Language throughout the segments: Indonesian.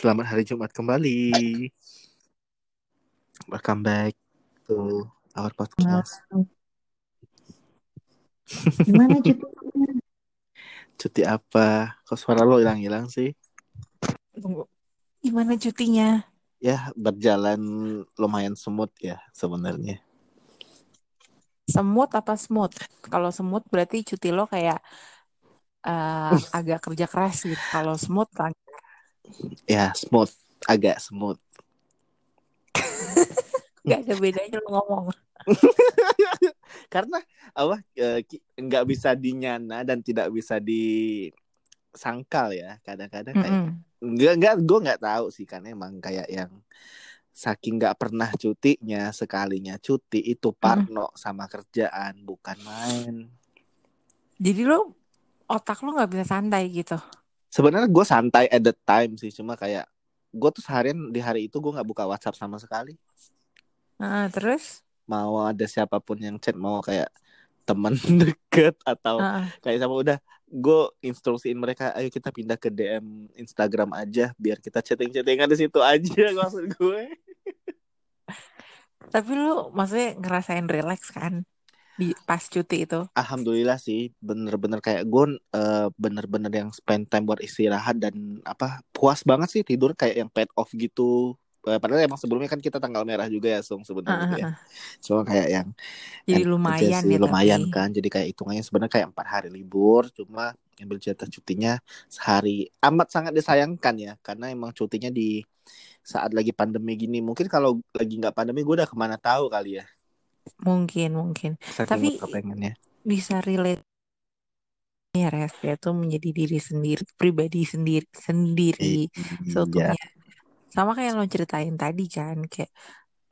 Selamat hari Jumat kembali. Welcome back to our podcast. Gimana cutinya? Cuti apa? Kok suara lo hilang-hilang sih? Tunggu. Gimana cutinya? Ya, berjalan lumayan smooth ya sebenarnya. Semut apa smooth? Kalau semut berarti cuti lo kayak eh, agak kerja keras gitu. Kalau smooth kan Ya, smooth, agak smooth. nggak ada bedanya lo ngomong. Karena apa? ki- nggak bisa dinyana dan tidak bisa disangkal ya. Kadang-kadang kayak Mm-mm. Enggak, enggak, gue nggak tahu sih kan emang kayak yang saking nggak pernah cutinya sekalinya cuti itu parno sama kerjaan bukan main. Jadi lo otak lo nggak bisa santai gitu. Sebenarnya gue santai at the time sih cuma kayak gue tuh seharian di hari itu gue nggak buka WhatsApp sama sekali. Ah, terus? Mau ada siapa pun yang chat mau kayak teman deket atau Ah, kayak sama udah gue instruksiin mereka ayo kita pindah ke DM Instagram aja biar kita chatting-chattingan di situ aja maksud gue. tapi lo maksudnya ngerasain relax kan di pas cuti itu? Alhamdulillah sih bener-bener kayak gue eh, bener-bener yang spend time buat istirahat dan apa puas banget sih tidur kayak yang paid off gitu Eh, padahal emang sebelumnya kan kita tanggal merah juga ya Sung Ah, sebenarnya ah, ya ah. cuma kayak yang Jadi lumayan sih, ya lumayan tapi. kan jadi kayak hitungannya sebenarnya kayak empat hari libur cuma ambil jatah cutinya sehari amat sangat disayangkan ya karena emang cutinya di saat lagi pandemi gini mungkin kalau lagi nggak pandemi gue udah ke mana tahu kali ya Mungkin mungkin. Saking Tapi- gue kepengennya. bisa relate ya Res ya tuh menjadi diri sendiri pribadi sendiri sendiri. Iya. seutuhnya sama kayak lo ceritain tadi kan kayak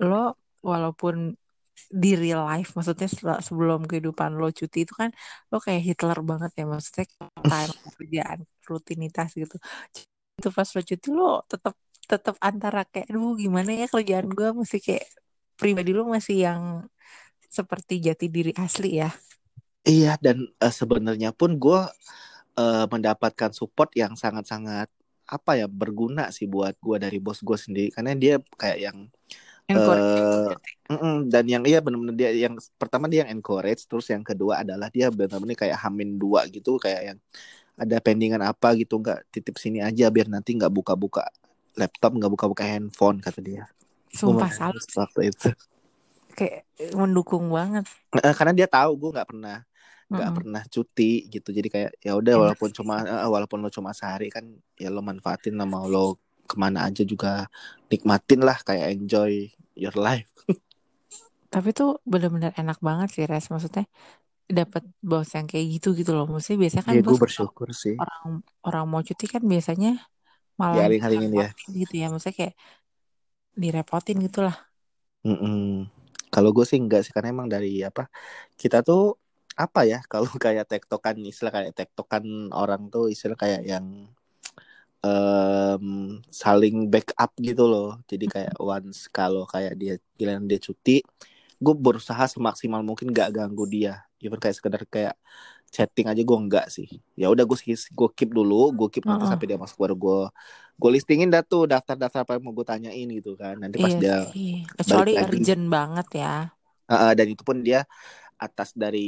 lo walaupun di real life maksudnya sebelum kehidupan lo cuti itu kan lo kayak Hitler banget ya maksudnya time kerjaan rutinitas gitu. Itu pas lo cuti lo tetap tetap antara kayak aduh gimana ya kerjaan gue masih kayak pribadi lo masih yang seperti jati diri asli ya Iya dan eh, sebenarnya pun gue eh, mendapatkan support yang sangat-sangat apa ya berguna sih buat gue dari bos gue sendiri karena dia kayak yang Encourage. eh mm-mm, dan yang iya benar-benar dia yang pertama dia yang encourage terus yang kedua adalah dia benar-benar kayak hamin dua gitu kayak yang ada pendingan apa gitu nggak titip sini aja biar nanti nggak buka-buka laptop nggak buka-buka handphone kata dia. Sumpah salut waktu itu kayak mendukung banget. Karena dia tahu gue nggak pernah nggak Mm-mm. pernah cuti gitu jadi kayak ya udah Enak walaupun cuma walaupun lo cuma sehari kan ya lo manfaatin lah mau lo ke mana aja juga nikmatin lah kayak enjoy your life Tapi tuh bener-bener enak banget sih Res. Maksudnya dapat bos yang kayak gitu gitu loh. Maksudnya biasanya kan ya gue bersyukur sih orang orang mau cuti kan biasanya malah ya direpotin gitu ya. Maksudnya kayak direpotin gitu lah. Mm-mm. kalau gue sih enggak sih karena emang dari apa kita tuh apa ya kalau kayak tektokan istilah kayak tektokan orang tuh istilah kayak yang em, saling backup gitu loh jadi kayak once kalau kayak dia bilang dia cuti gue berusaha semaksimal mungkin gak ganggu dia even kayak sekedar kayak chatting aja gue enggak sih ya udah gue gue keep dulu gue keep nanti Heeh. sampai dia masuk baru gue gue listingin dah tuh daftar-daftar apa yang mau gue tanyain gitu kan nanti pas Iya dia sih. Kecuali lagi. urgent banget ya. Uh, dan itu pun dia atas dari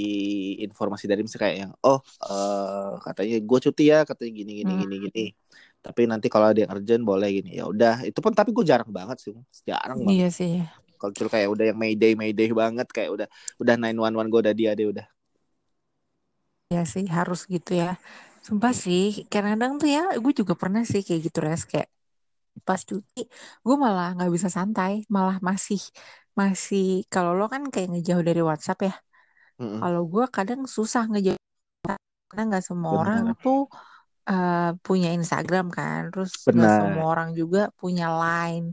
informasi dari misalnya kayak yang oh eh, katanya gue cuti ya katanya gini gini Hmm. gini gini tapi nanti kalau ada yang urgent boleh gini ya udah itu pun tapi gue jarang banget sih jarang banget Iya sih. kalau kayak udah yang mayday mayday banget kayak udah udah 911 gue udah dia deh udah Iya sih harus gitu ya. Sumpah sih, kadang-kadang tuh ya, gue juga pernah sih kayak gitu res. Kayak pas cuti, gue malah nggak bisa santai, malah masih masih kalau lo kan kayak ngejauh dari WhatsApp ya. Mm-mm. Kalau gue kadang susah ngejauh. Karena nggak semua Benar. orang tuh eh, punya Instagram kan, terus nggak semua orang juga punya Line,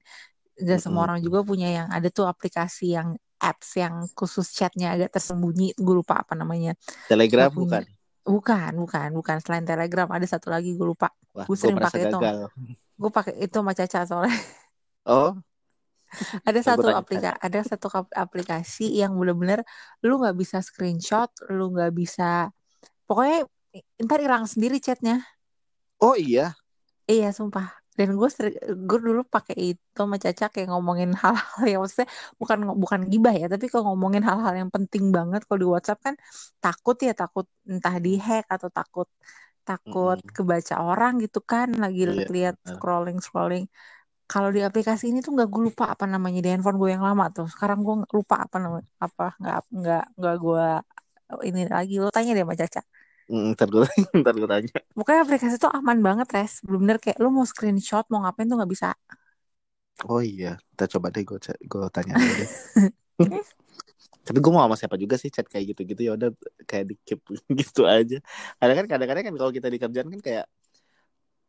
nggak semua orang juga punya yang ada tuh aplikasi yang apps yang khusus chatnya agak tersembunyi, gue lupa apa namanya. telegram bukan Bukan, bukan, bukan. Selain Telegram ada satu lagi gue lupa. wah Gue sering pakai itu. Gue pakai itu sama Caca soalnya. oh Ada satu tanya aplika, ada satu aplikasi yang bener-bener lu nggak bisa screenshot, lu nggak bisa, pokoknya ntar hilang sendiri chatnya. oh iya Iya, sumpah. Dan gue gue dulu pakai itu sama Caca kayak ngomongin hal-hal yang maksudnya bukan bukan gibah ya tapi kalau ngomongin hal-hal yang penting banget kalau di WhatsApp kan takut ya takut entah dihack atau takut takut Mm-mm. kebaca orang gitu kan lagi Iya, lihat scrolling scrolling. Kalau di aplikasi ini tuh nggak gue lupa apa namanya di handphone gue yang lama tuh. Sekarang gue lupa apa namanya apa nggak nggak nggak gue ini lagi lo tanya deh sama Caca Mm, ntar gue ntar gue tanya. Pokoknya aplikasi tuh aman banget, Res. Bener-bener kayak lu mau screenshot, mau ngapain tuh nggak bisa. Oh iya, kita coba deh gue gue tanya deh. Tapi gue mau sama siapa juga sih chat kayak gitu-gitu ya udah kayak di keep gitu aja. Karena kan kadang-kadang kan kalau kita di kerjaan kan kayak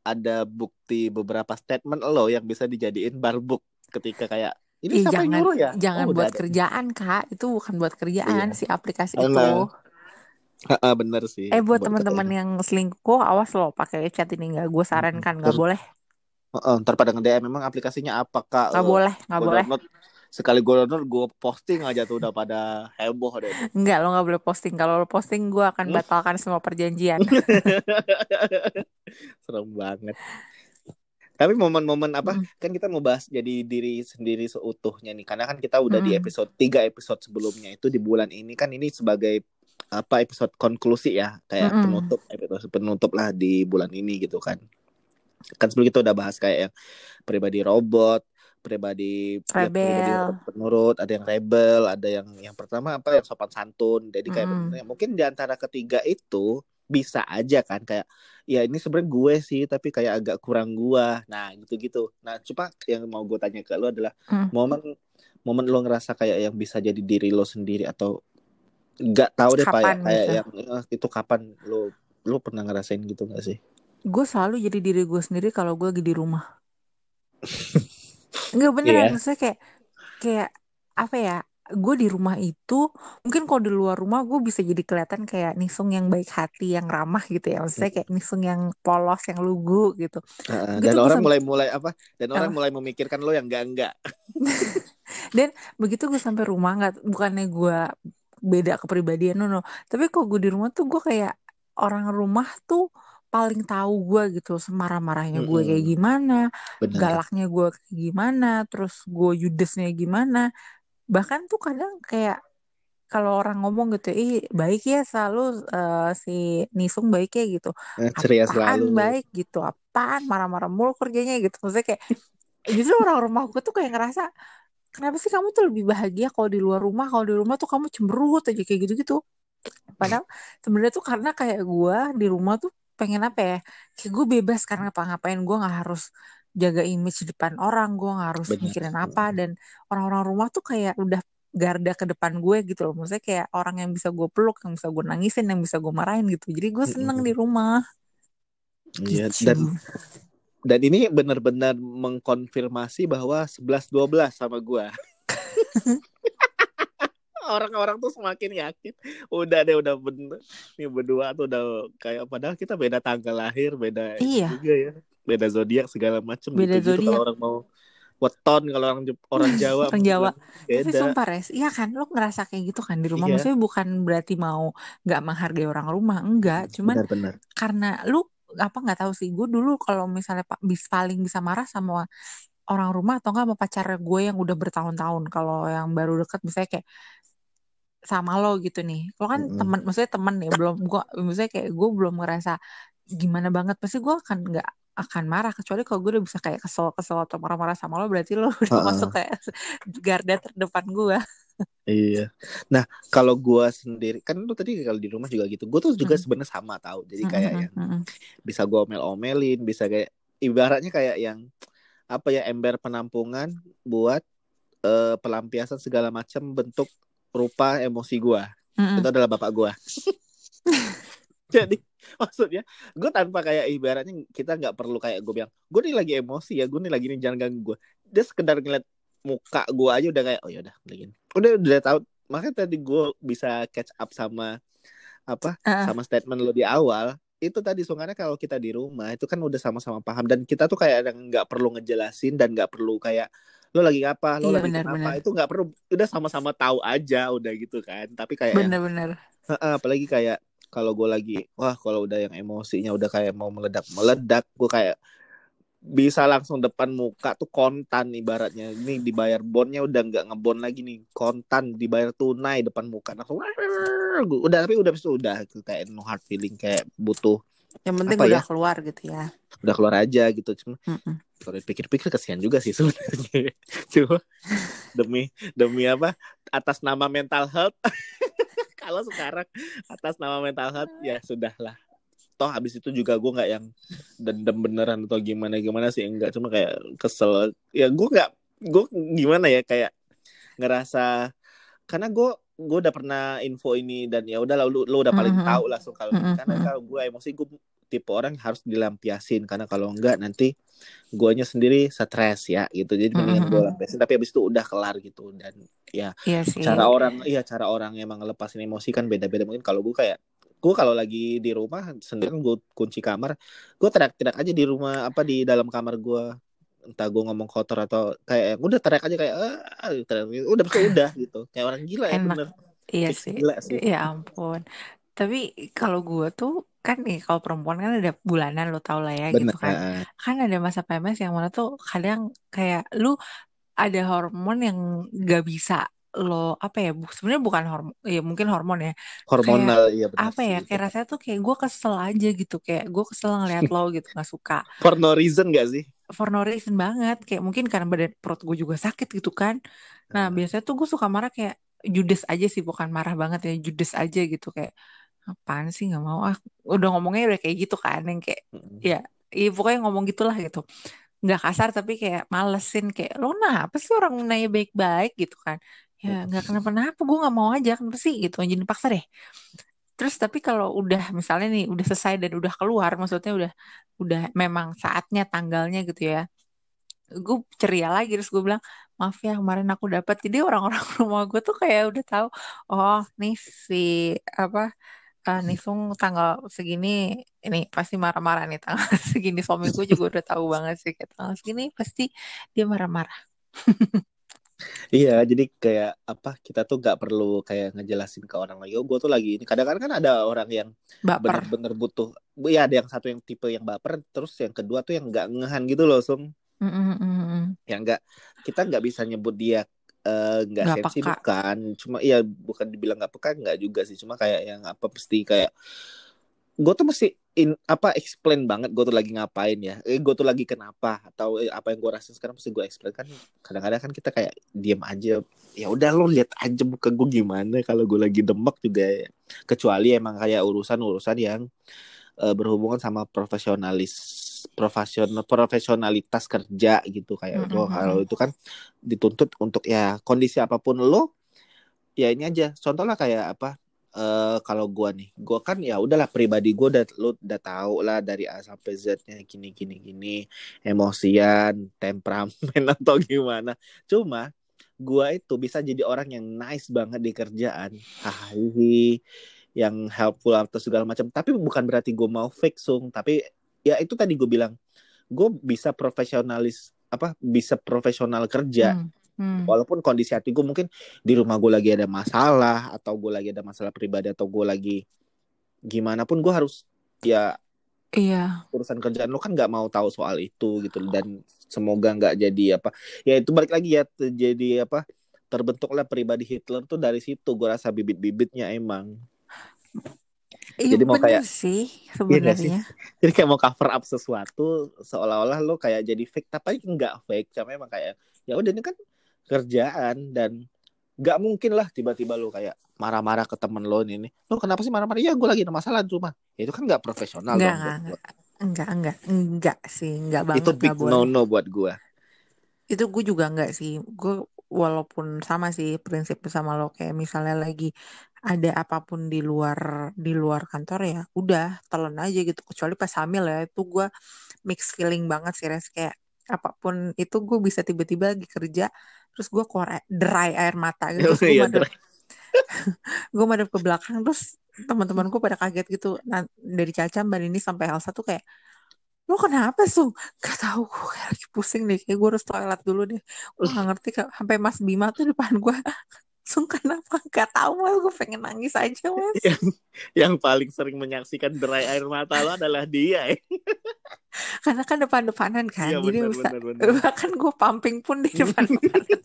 ada bukti beberapa statement lo yang bisa dijadiin barbuk ketika kayak ini Ih, siapa yang jangan nyuruh ya? jangan Oh, buat ada. kerjaan, Kak. Itu bukan buat kerjaan Iya. si aplikasi Emang. itu. Heeh, bener sih. Eh buat teman-teman yang selingkuh, awas loh pakai chat ini nggak gue sarankan, nggak boleh, Heeh, ntar pada nge-DM memang aplikasinya apa kak? nggak Eh, boleh, nggak gua boleh. download sekali gue download gue posting aja tuh udah pada heboh deh. Nggak, lo nggak boleh posting. Kalau lo posting, gue akan Hmm. batalkan semua perjanjian. Serem banget. Tapi momen-momen apa Mm. kan kita mau bahas jadi diri sendiri seutuhnya nih karena kan kita udah di Mm. episode 3 episode sebelumnya itu di bulan ini kan ini sebagai apa episode konklusi ya kayak Mm-mm. penutup episode penutup lah di bulan ini gitu kan. Kan sebelum kita udah bahas kayak yang pribadi robot, pribadi ya, pribadi Rebel. penurut, ada yang rebel, ada yang yang pertama apa yang sopan santun. Jadi kayak bener- mungkin di antara ketiga itu bisa aja kan kayak ya ini sebenarnya gue sih tapi kayak agak kurang gua. Nah, gitu-gitu. Nah, cuma yang mau gue tanya ke lo adalah Hmm. momen momen lo ngerasa kayak yang bisa jadi diri lo sendiri atau nggak tahu deh Pak ya Kapan kayak bisa? yang eh, itu kapan lo lo pernah ngerasain gitu gak sih? Gue selalu jadi diri gue sendiri kalau gue lagi di rumah. Enggak beneran, Iya. maksudnya kayak kayak apa ya? Gue di rumah itu mungkin kalau di luar rumah gue bisa jadi kelihatan kayak Nisung yang baik hati, yang ramah gitu ya. Maksudnya kayak Nisung yang polos, yang lugu gitu. Gitu dan orang sampai mulai-mulai apa? Dan orang mulai memikirkan lo yang enggak-enggak. dan begitu gue sampai rumah nggak bukannya gue beda kepribadian no, no. Tapi kalau gue di rumah tuh gue kayak orang rumah tuh paling tahu gue gitu semarah-marahnya gue kayak gimana, Benar. galaknya gue kayak gimana, terus gue judesnya gimana. Bahkan tuh kadang kayak kalau orang ngomong gitu, ih baik ya selalu eh, si Nisung baik ya gitu. Eh, Ceria Apaan selalu. baik gitu, apaan marah-marah mulu kerjanya gitu. Maksudnya kayak justru orang rumah gue tuh kayak ngerasa kenapa sih kamu tuh lebih bahagia kalau di luar rumah, kalau di rumah tuh kamu cemberut aja kayak gitu-gitu. Padahal sebenarnya tuh karena kayak gue di rumah tuh pengen apa ya, kayak gue bebas karena apa ngapain gue nggak harus jaga image di depan orang, gue nggak harus Benar. mikirin apa dan orang-orang rumah tuh kayak udah garda ke depan gue gitu loh. Maksudnya kayak orang yang bisa gue peluk, yang bisa gue nangisin, yang bisa gue marahin gitu. Jadi gue seneng di Mm-mm. rumah Iya, gitu. dan dan ini benar-benar mengkonfirmasi bahwa 11-12 sama gua. Orang-orang tuh semakin yakin. Udah deh, udah bener. Ini berdua tuh udah kayak padahal kita beda tanggal lahir, beda Iya, juga ya. Beda zodiak segala macem beda gitu-gitu kalau orang mau weton kalau orang orang Jawa Orang Jawa. bilang Tapi beda. sumpah res, iya kan lo ngerasa kayak gitu kan di rumah. Iya, Maksudnya bukan berarti mau nggak menghargai orang rumah, enggak. Cuman benar-benar. karena lu apa nggak tahu sih. Gue dulu kalau misalnya pak bis paling bisa marah sama orang rumah atau enggak sama pacar gue yang udah bertahun-tahun. Kalau yang baru deket misalnya kayak sama lo gitu nih. Lo kan Mm-mm. temen, maksudnya temen ya belum gua maksudnya kayak gue belum ngerasa gimana banget. Pasti gue akan nggak akan marah kecuali kalau gue udah bisa kayak kesel-kesel atau marah-marah sama lo berarti lo udah Heeh. masuk kayak garda terdepan gue. Iya. Nah, kalau gua sendiri kan lu tadi kalau di rumah juga gitu. Gue tuh juga Mm. sebenarnya sama tahu. Jadi kayak mm, yang mm, mm. bisa gua omel-omelin, bisa kayak ibaratnya kayak yang apa ya ember penampungan buat eh, pelampiasan segala macam bentuk rupa emosi gua. Mm, mm. Itu adalah bapak gua. Jadi maksudnya gue tanpa kayak ibaratnya kita nggak perlu kayak gue bilang gue nih lagi emosi ya gue nih lagi nih jangan ganggu gue dia sekedar ngeliat muka gue aja udah kayak oh ya udah lagi udah udah tahu makanya tadi gue bisa catch up sama apa Ah, sama statement lo di awal. Itu tadi soalnya kalau kita di rumah itu kan udah sama-sama paham. Dan kita tuh kayak nggak perlu ngejelasin dan nggak perlu kayak lo lagi apa lo iya lagi benar-benar. kenapa? itu nggak perlu. Udah sama-sama tahu aja udah gitu kan. Tapi kayak yang Benar-benar. Heeh, apalagi kayak kalau gue lagi wah kalau udah yang emosinya udah kayak mau meledak meledak gue kayak bisa langsung depan muka tuh kontan ibaratnya. Ini dibayar bonnya udah nggak ngebon lagi nih. Kontan dibayar tunai depan muka. Langsung udah tapi udah itu udah kayak no hard feeling kayak butuh yang penting udah ya? keluar gitu ya. Udah keluar aja gitu. Cuma kalau pikir-pikir kesian juga sih sebenarnya. Cuma demi demi apa? Atas nama mental health. Kalau sekarang atas nama mental health ya sudahlah toh habis itu juga gue nggak yang dendam beneran atau gimana gimana sih enggak. Cuma kayak kesel. Ya gue nggak gue gimana ya kayak ngerasa karena gue gue udah pernah info ini dan ya udah lu lu udah paling Mhm. tahu langsung kalau Mhm. karena kalau gue emosi gue tipe orang yang harus dilampiasin. Karena kalau enggak nanti guanya sendiri stres ya gitu. Jadi mendingan gue Mhm. lampiasin. Tapi habis itu udah kelar gitu. Dan ya iya sih. cara orang iya cara orang emang ngelepasin emosi kan beda-beda. Mungkin kalau gue kayak gue kalau lagi di rumah sendiri gue kunci kamar gue teriak-teriak aja di rumah apa di dalam kamar gue entah gue ngomong kotor atau kayak udah teriak aja kayak ah teriak. udah betul udah gitu. Kayak orang gila ya Enak. bener. Iya sih. gila sih. Ya ampun. Tapi kalau gue tuh kan nih kalau perempuan kan ada bulanan lo tau lah ya bener. gitu kan kan ada masa PMS yang mana tuh kadang kayak lu ada hormon yang gak bisa lo apa ya bu- sebenarnya bukan hormon ya mungkin hormon ya hormonal iya bener apa sih ya kayak rasanya tuh kayak gue kesel aja gitu kayak gue kesel ngeliat lo gitu nggak suka. For no reason gak sih? For no reason banget kayak mungkin karena badan perut gue juga sakit gitu kan. Nah Ah. biasanya tuh gue suka marah kayak judes aja sih bukan marah banget ya judes aja gitu kayak apaan sih nggak mau ah. Udah ngomongnya udah kayak gitu kan yang kayak Mm-mm. ya iya pokoknya ngomong gitulah gitu. Nggak kasar tapi kayak malesin kayak lo kenapa sih orang nanya baik-baik? gitu kan ya nggak kenapa-napa gue nggak mau aja kenapa sih? Gitu jadi paksa deh. Terus tapi kalau udah misalnya nih udah selesai dan udah keluar maksudnya udah udah memang saatnya tanggalnya gitu ya gue ceria lagi. Terus gue bilang maaf ya kemarin aku dapat jadi orang-orang rumah gue tuh kayak udah tahu oh nih si apa eh, Nisung tanggal segini ini pasti marah-marah nih tanggal segini. Suami gue juga udah tahu banget sih kayak tanggal segini pasti dia marah-marah Iya, jadi kayak apa kita tuh gak perlu kayak ngejelasin ke orang lagi. Oh, gue tuh lagi ini. Kadang-kadang kan ada orang yang bener-bener butuh. Ya ada yang satu yang tipe yang baper, terus yang kedua tuh yang nggak ngehan gitu loh, Sum. Mm, mm, mm, mm. Yang nggak kita nggak bisa nyebut dia eh, nggak Nggak sensi peka. bukan. Cuma iya bukan dibilang nggak peka nggak juga sih. Cuma kayak yang apa pasti kayak gue tuh mesti in, apa explain banget gue tuh lagi ngapain ya. Eh gue tuh lagi kenapa atau eh, apa yang gue rasain sekarang mesti gue explain. Kan kadang-kadang kan kita kayak diam aja ya udah lo lihat aja muka gue gimana kalau gue lagi demek juga ya. kecuali emang kayak urusan-urusan yang eh, berhubungan sama profesionalis profesional profesionalitas kerja gitu. Kayak Mm, lo mm, kalau itu kan dituntut untuk ya kondisi apa pun lo ya ini aja. Contoh lah kayak apa eh kalau gua nih gua kan ya udahlah pribadi gua udah lu udah tahu lah dari A sampai Z-nya gini gini gini. Emosian temperamen atau gimana. Cuma gua itu bisa jadi orang yang nice banget di kerjaan. Hahihi yang helpful atau segala macam. Tapi bukan berarti gue mau fake tapi ya itu tadi gue bilang gue bisa profesionalis apa bisa profesional kerja. Hmm, hmm. walaupun kondisi hati gue mungkin di rumah gue lagi ada masalah atau gue lagi ada masalah pribadi atau gue lagi gimana pun gue harus ya iya. urusan kerjaan lo kan nggak mau tahu soal itu gitu. Dan semoga nggak jadi apa ya itu balik lagi ya te- jadi apa terbentuklah pribadi Hitler tuh dari situ gue rasa bibit-bibitnya emang. Iya Jadi mau kayak- sih Iya sebenarnya. Jadi kayak mau cover up sesuatu seolah-olah lo kayak jadi fake tapi nggak fake cuma emang kayak ya udah ini kan kerjaan dan nggak mungkin lah tiba-tiba lo kayak marah-marah ke temen lo ini lo kenapa sih marah-marah? Ya gue lagi ada masalah di rumah ya, itu kan nggak profesional Nggak, dong buat nggak, gua. enggak enggak enggak sih enggak banget itu big no no buat gue itu gue juga enggak sih. Gue walaupun sama sih prinsip sama lo kayak misalnya lagi ada apa pun di luar di luar kantor ya udah telan aja gitu. Kecuali pas hamil ya itu gue mix feeling banget sih res. Kayak apa pun itu gue bisa tiba-tiba lagi kerja terus gue keluar air- dry air mata gitu. Gue Iya, madep gue madep ke belakang terus teman-temanku pada kaget gitu. Nah, dari Caca Mbak Nini sampai Elsa tuh kayak lo kenapa sung? Gak tahu gue kayak lagi pusing deh kayak gue harus toilet dulu deh. Gue gak ngerti Kak. sampai Mas Bima tuh depan gue Sung kenapa? Gak tahu mas. Gue pengen nangis aja mas. Yang yang paling sering menyaksikan derai air mata lo adalah dia eh. Karena kan depan-depanan kan Iya, jadi benar, bisa benar, benar. bahkan gue pumping pun di depan-depanan.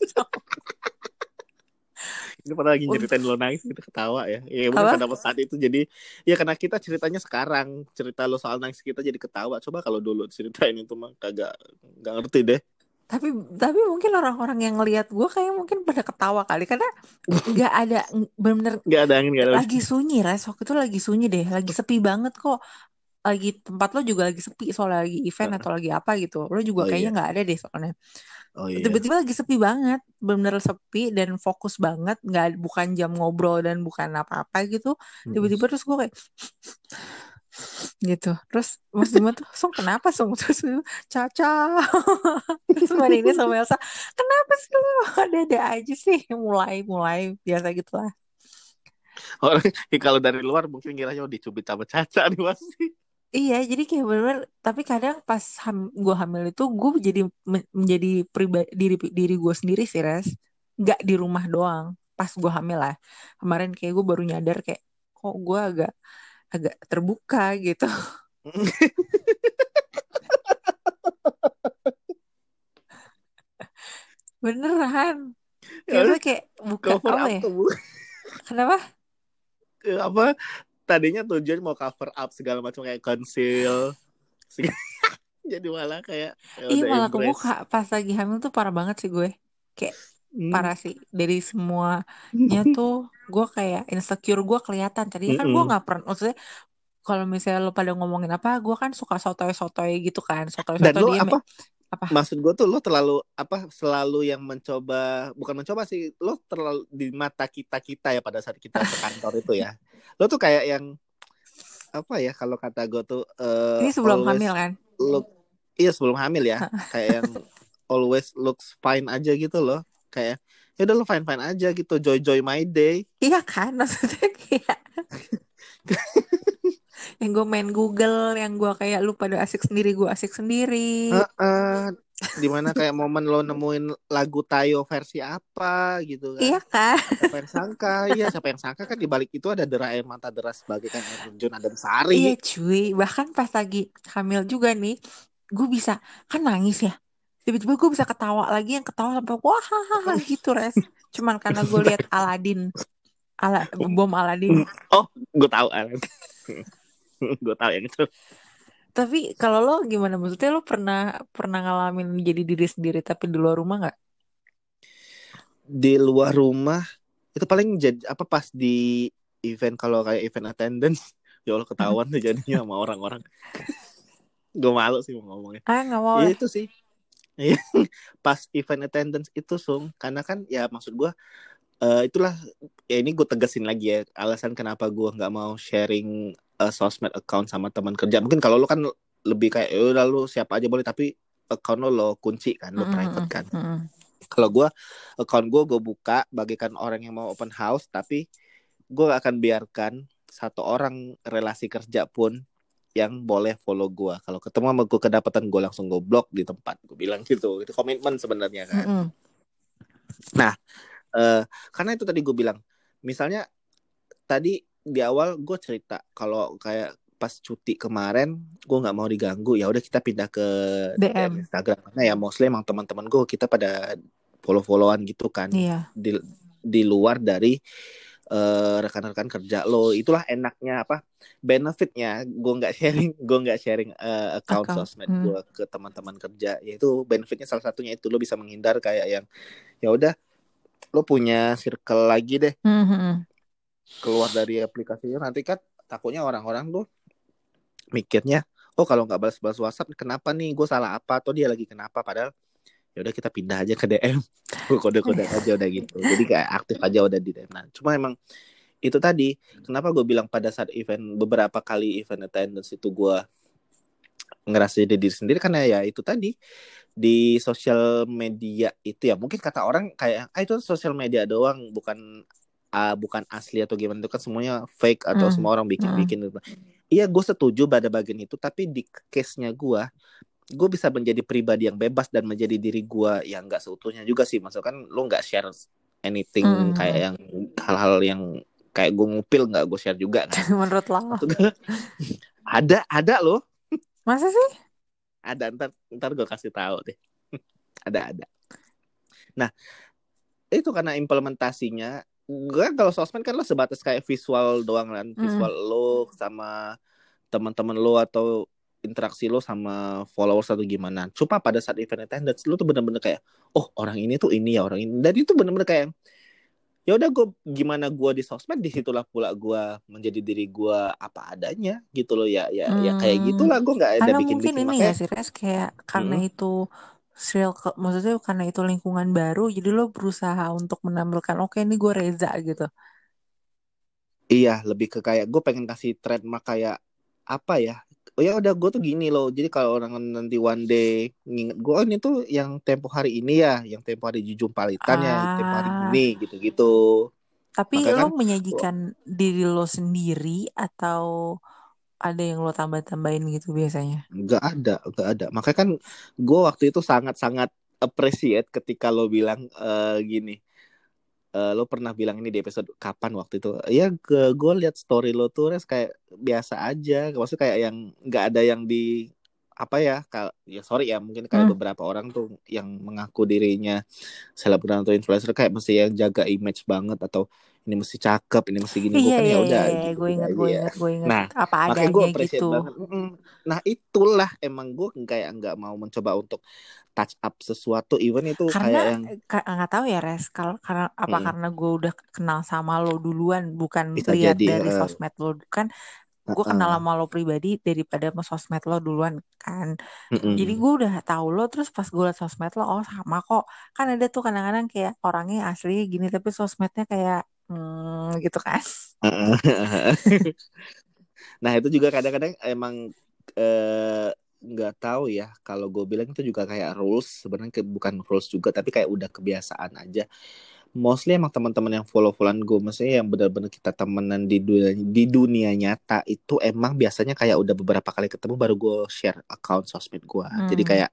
Ini pernah lagi nyeritain lo nangis gitu ketawa ya. Ya Apa? pada saat itu jadi ya karena kita ceritanya sekarang cerita lo soal nangis kita jadi ketawa. Coba kalau dulu ceritain itu mah kagak nggak ngerti deh. Tapi tapi mungkin orang-orang yang ngelihat gue kayak mungkin pada ketawa kali. Karena nggak ada bener-bener nggak ada angin nggak ada lagi. sunyi res. Waktu itu lagi sunyi deh lagi sepi banget kok lagi tempat lo juga lagi sepi soalnya lagi event atau lagi apa gitu. Lo juga Oh, kayaknya iya. nggak ada deh soalnya. Oh iya. Tiba-tiba lagi sepi banget bener-bener sepi dan fokus banget nggak bukan jam ngobrol dan bukan apa-apa gitu. Tiba-tiba terus gue kayak gitu. Terus Mas Dima tuh? Sung kenapa Sung? Terus Caca. Terus Mbak ini sama Elsa kenapa sih lo ada-ada aja sih? Mulai mulai biasa gitu lah orang ya kalau dari luar mungkin kiranya oh dicubit sama caca nih pasti Iya, jadi kayak bener tapi kadang pas ham, gue hamil itu gue jadi men- menjadi pribadi diri diri gue sendiri sih, Res. Nggak di rumah doang. Pas gue hamil lah. Kemarin kayak gue baru nyadar kayak kok gue agak agak terbuka gitu. Beneran. Ya Kayak kayak buka cover apa up ya? tuh Bu. Kenapa? Eh, apa tadinya tujuan mau cover up segala macam kayak conceal. Jadi malah kayak ya Iya malah kebuka. pas lagi hamil tuh parah banget sih gue. Kayak Hmm. parah sih. Dari semuanya tuh gue kayak insecure gue kelihatan. Tadinya kan gue nggak pernah maksudnya kalau misalnya lo pada ngomongin apa gue kan suka sotoy-sotoy gitu kan. Dan sotoy-sotoy lo dia apa apa? Maksud gue tuh lo terlalu apa selalu yang mencoba bukan mencoba sih lo terlalu di mata kita kita ya pada saat kita sekantor itu ya. Lo tuh kayak yang apa ya kalau kata gue tuh eh, ini sebelum hamil kan? look iya sebelum hamil ya. Kayak yang always looks fine aja gitu loh. Kayak ya udah lo fine fine aja gitu joy joy my day. Iya kan? Maksudnya kayak yang gue main Google yang gue kayak lu pada asik sendiri gue asik sendiri. Heeh. di mana kayak momen lo nemuin lagu Tayo versi apa gitu kan. Iya kan? Siapa yang sangka? Iya siapa yang sangka kan di balik itu ada derai air mata deras sebagai kan terjun Adam iya Sari cuy. Bahkan pas lagi hamil juga nih gue bisa kan nangis ya. Tiba-tiba gue bisa ketawa lagi yang ketawa sampai wah hahaha gitu res. Cuman karena gue lihat Aladin ala bom Aladin oh gue tahu Alan gue tahu yang itu. Tapi kalau lo gimana? Maksudnya lo pernah pernah ngalamin jadi diri sendiri tapi di luar rumah nggak? Di luar rumah itu paling jadi apa pas di event kalau kayak event attendance ya Allah ketahuan tuh jadinya sama orang-orang. Gue malu sih mau ngomongnya. Ah nggak mau ya? Lah. itu sih. Iya. pas event attendance itu sung. Karena kan ya maksud gue eh, itulah ya ini gue tegasin lagi ya alasan kenapa gue nggak mau sharing eh, sosmed account sama teman kerja. Mungkin kalau lo kan lebih kayak ya udah lo siapa aja boleh tapi account lo lo kunci kan lo Mm-mm, private kan. mm-mm. kalau gue account gue gue buka bagaikan orang yang mau open house tapi gue akan biarkan satu orang relasi kerja pun yang boleh follow gue kalau ketemu sama gue kedapatan gue langsung gue blok di tempat. Gue bilang gitu. Itu komitmen sebenarnya kan. Mm-mm. Eh, karena itu tadi gue bilang misalnya tadi di awal gue cerita kalau kayak pas cuti kemarin gue nggak mau diganggu ya udah kita pindah ke DM. DM Instagram karena ya mostly emang teman-teman gue kita pada follow-followan gitu kan iya di di luar dari eh, rekan-rekan kerja lo itulah enaknya apa benefitnya gue nggak sharing gue nggak sharing eh, account, Account, sosmed hmm. gue ke teman-teman kerja yaitu benefitnya salah satunya itu lo bisa menghindar kayak yang ya udah lo punya circle lagi deh Mm-mm. Keluar dari aplikasinya nanti kan takutnya orang-orang tuh mikirnya oh kalau nggak balas-balas WhatsApp kenapa nih? Gue salah apa? Atau dia lagi kenapa? Padahal ya udah kita pindah aja ke DM kode-kode aja udah gitu. Jadi kayak aktif aja udah di DM nah cuma emang itu tadi kenapa gue bilang pada saat event beberapa kali event attendance itu gue ngerasa diri sendiri? Karena ya itu tadi di sosial media itu ya mungkin kata orang kayak ah itu sosial media doang bukan ah, bukan asli atau gimana itu kan semuanya fake atau Hmm. semua orang bikin-bikin iya gue setuju pada bagian itu tapi di case-nya gue gue bisa menjadi pribadi yang bebas dan menjadi diri gue yang nggak seutuhnya juga sih maksudnya kan lo nggak share anything Hmm. kayak yang hal-hal yang kayak gue ngupil nggak gue share juga kan Menurut lo? Ada ada loh Masa sih? ada ntar ntar gue kasih tahu deh ada ada nah itu karena implementasinya gue kalau sosmed kan lo sebatas kayak visual doang kan visual lo sama teman-teman lo atau interaksi lo sama followers atau gimana cuma pada saat event attendance lo tuh bener-bener kayak oh orang ini tuh ini ya orang ini dan itu bener-bener kayak ya udah gue gimana gue di sosmed di situlah pula gue menjadi diri gue apa adanya gitu loh ya ya ya kayak Hmm. gitulah gue nggak ada Karena bikin mungkin bikin ini makanya gak sih, Res? Kayak karena Mm. itu circle, maksudnya karena itu lingkungan baru, jadi lo berusaha untuk menampilkan, oke ini gue Reza gitu. Iya, lebih ke kayak gue pengen kasih trademark kayak apa ya? Oh ya udah gue tuh gini loh. Jadi kalau orang nanti one day nginget gue, oh ini tuh yang tempo hari ini ya, yang tempo hari jujur palitan ya, tempo hari Ah, gini gitu-gitu. tapi Makanya lo kan, menyajikan diri lo sendiri atau ada yang lo tambah-tambahin gitu biasanya? nggak ada, nggak ada. Makanya kan gue waktu itu sangat-sangat appreciate ketika lo bilang eh, gini. Eh, lo pernah bilang ini di episode kapan waktu itu? Ya gue lihat story lo tuh Res, kayak biasa aja. Maksudnya kayak yang nggak ada yang di apa ya? Kal ya sorry ya mungkin kayak Hmm. beberapa orang tuh yang mengaku dirinya selebgram atau influencer kayak mesti yang jaga image banget atau ini mesti cakep, ini mesti gini. Gue Iya, kan iya, ya iya, udah iya, gitu gue inget, gue inget, gue inget. Nah, Apa makanya gue appreciate gitu. banget. Nah itulah emang gue kayak nggak mau mencoba untuk touch up sesuatu, even itu kayak Karena yang ka- nggak tahu ya Res, kalau karena apa mm, karena gue udah kenal sama lo duluan, bukan bisa lihat jadi dari eh, sosmed lo kan gue kenal sama lo pribadi daripada sama sosmed lo duluan kan. Jadi Mm-mm. gue udah tahu lo terus pas gue liat sosmed lo oh sama kok. Kan ada tuh kadang-kadang kayak orangnya asli gini tapi sosmednya kayak hmm, gitu kan. Nah itu juga kadang-kadang emang eh, nggak tahu ya kalau gue bilang itu juga kayak rules sebenarnya bukan rules juga tapi kayak udah kebiasaan aja. Mostly emang teman-teman yang follow-followan gue, maksudnya yang benar-benar kita temenan di dunia di dunia nyata itu emang biasanya kayak udah beberapa kali ketemu baru gue share account sosmed gue. Jadi Hmm. kayak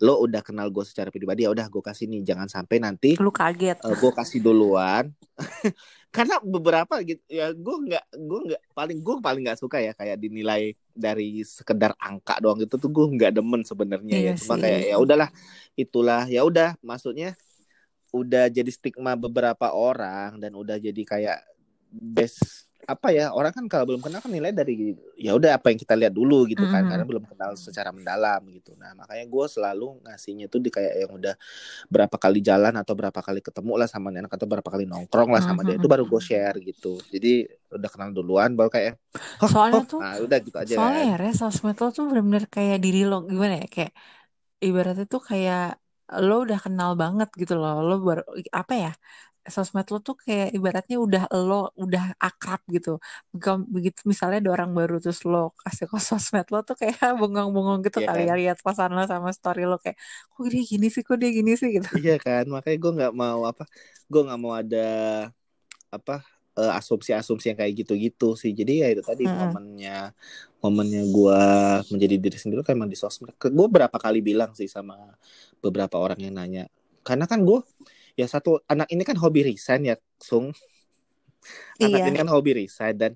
lo udah kenal gue secara pribadi ya udah gue kasih nih jangan sampai nanti Lu kaget. eh, gue kasih duluan karena beberapa gitu ya gue nggak gue nggak paling gue paling nggak suka ya kayak dinilai dari sekedar angka doang itu tuh gue nggak demen sebenarnya ya Iya cuma kayak ya udahlah itulah ya udah maksudnya udah jadi stigma beberapa orang dan udah jadi kayak best apa ya orang kan kalau belum kenal kan nilai dari ya udah apa yang kita lihat dulu gitu kan karena belum kenal secara mendalam gitu. Nah makanya gue selalu ngasihnya tuh di kayak yang udah berapa kali jalan atau berapa kali ketemu lah sama anak atau berapa kali nongkrong lah sama dia itu baru gue share gitu. Jadi udah kenal duluan baru kayak oh Soalnya oh tuh nah udah gitu aja. soalnya ya Res, sosmed lo tuh bener-bener kayak diri lo gimana ya kayak ibaratnya tuh kayak lo udah kenal banget gitu loh. Lo baru apa ya sosmed lo tuh kayak ibaratnya udah lo udah akrab gitu. Begitu misalnya ada orang baru terus lo kasih ke sosmed lo tuh kayak bengong-bengong gitu Iya kali kan? ya lihat pasan lo sama story lo kayak kok dia gini sih kok dia gini sih? gitu. Iya kan? Makanya gue nggak mau apa gue nggak mau ada apa eh, asumsi-asumsi yang kayak gitu-gitu sih. Jadi ya itu tadi Mm-mm. momennya momennya gue menjadi diri sendiri kan emang di sosmed. Gue berapa kali bilang sih sama beberapa orang yang nanya. Karena kan gue ya satu anak ini kan hobi resign ya Sung. Anak ini iya kan hobi resign dan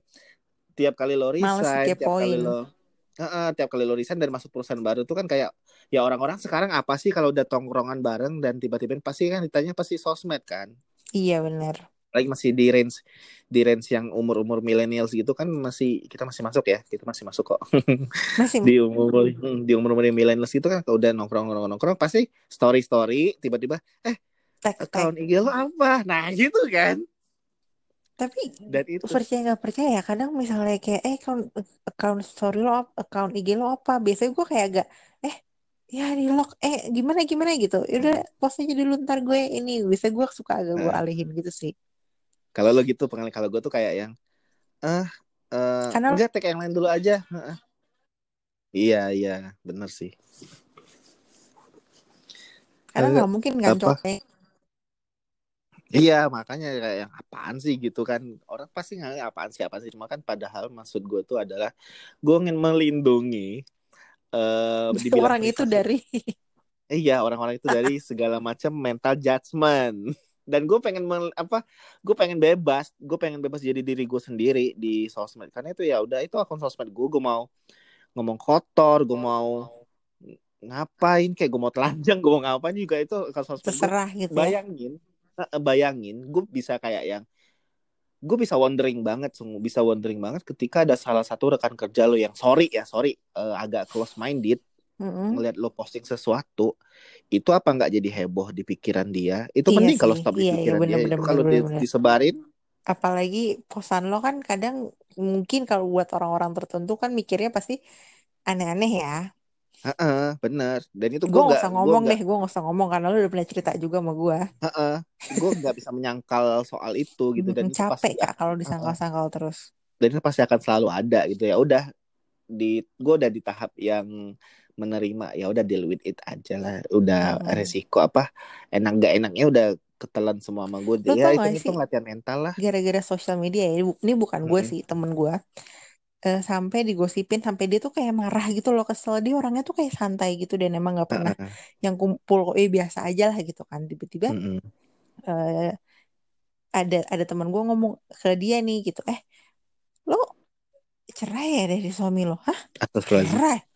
tiap kali lo males resign tiap kali lo Heeh, tiap kali lo resign dan masuk perusahaan baru tuh kan kayak ya orang-orang sekarang apa sih kalau udah tongkrongan bareng dan tiba-tiba pasti kan ditanya pasti sosmed kan? Iya bener lagi masih di range di range yang umur-umur millennials gitu kan masih kita masih masuk ya kita masih masuk kok. Masih di umur hmm, di umur umur millennials itu kan kalau udah nongkrong nongkrong nongkrong pasti story story tiba-tiba eh tag account IG lo apa? Nah gitu kan. Tapi dan itu. percaya nggak percaya kadang misalnya kayak eh account account story lo account IG lo apa? Biasanya gue kayak agak eh ya di lock eh gimana gimana? gitu. Udah post aja dulu ntar gue ini. Bisa gue suka agak gue Nah, alihin gitu sih kalau lo gitu pengalaman kalau gue tuh kayak yang ah eh, karena enggak tag yang lain dulu aja. Iya iya bener sih. Karena nggak mungkin kan cowoknya Iya makanya kayak yang apaan sih? Gitu kan. Orang pasti nggak apaan sih apaan sih? Cuma kan padahal maksud gue tuh adalah gue ingin melindungi dibilang orang itu privasi dari iya orang-orang itu dari segala macam mental judgment dan gue pengen apa gue pengen bebas gue pengen bebas jadi diri gue sendiri di sosmed. Karena itu ya udah itu akun sosmed gue gue mau ngomong kotor gue mau ngapain kayak gue mau telanjang gue mau ngapain juga itu akun sosmed terserah gua, gitu bayangin ya? bayangin gue bisa kayak yang gue bisa wondering banget sungguh bisa wondering banget ketika ada salah satu rekan kerja lo yang sorry ya sorry uh, agak close minded mm-hmm. ngelihat lo posting sesuatu itu apa nggak jadi heboh di pikiran dia itu iya penting kalau stop di iya, iya pikiran iya, dia kalau di, disebarin apalagi posan lo kan kadang mungkin kalau buat orang-orang tertentu kan mikirnya pasti aneh-aneh ya Heeh, bener. Dan itu gue gak usah ngomong deh, gue gak usah ngomong karena lu udah pernah cerita juga sama gue. Heeh, gue gak bisa menyangkal soal itu gitu dan capek kak kalau disangkal-sangkal terus. Dan itu pasti akan selalu ada gitu ya. Udah di gue udah di tahap yang menerima ya udah deal with it aja lah. Udah hmm. resiko apa enak gak enaknya udah ketelan semua sama gue ya itu itu latihan mental lah. gara-gara sosial media ya ini bukan gue hmm. sih temen gue uh, sampai digosipin sampai dia tuh kayak marah gitu loh kesel. Dia orangnya tuh kayak santai gitu dan emang nggak pernah uh. yang kumpul eh biasa aja lah gitu kan. Tiba-tiba uh, uh, ada ada teman gue ngomong ke dia nih gitu eh lo cerai ya dari suami lo? Hah? Cerai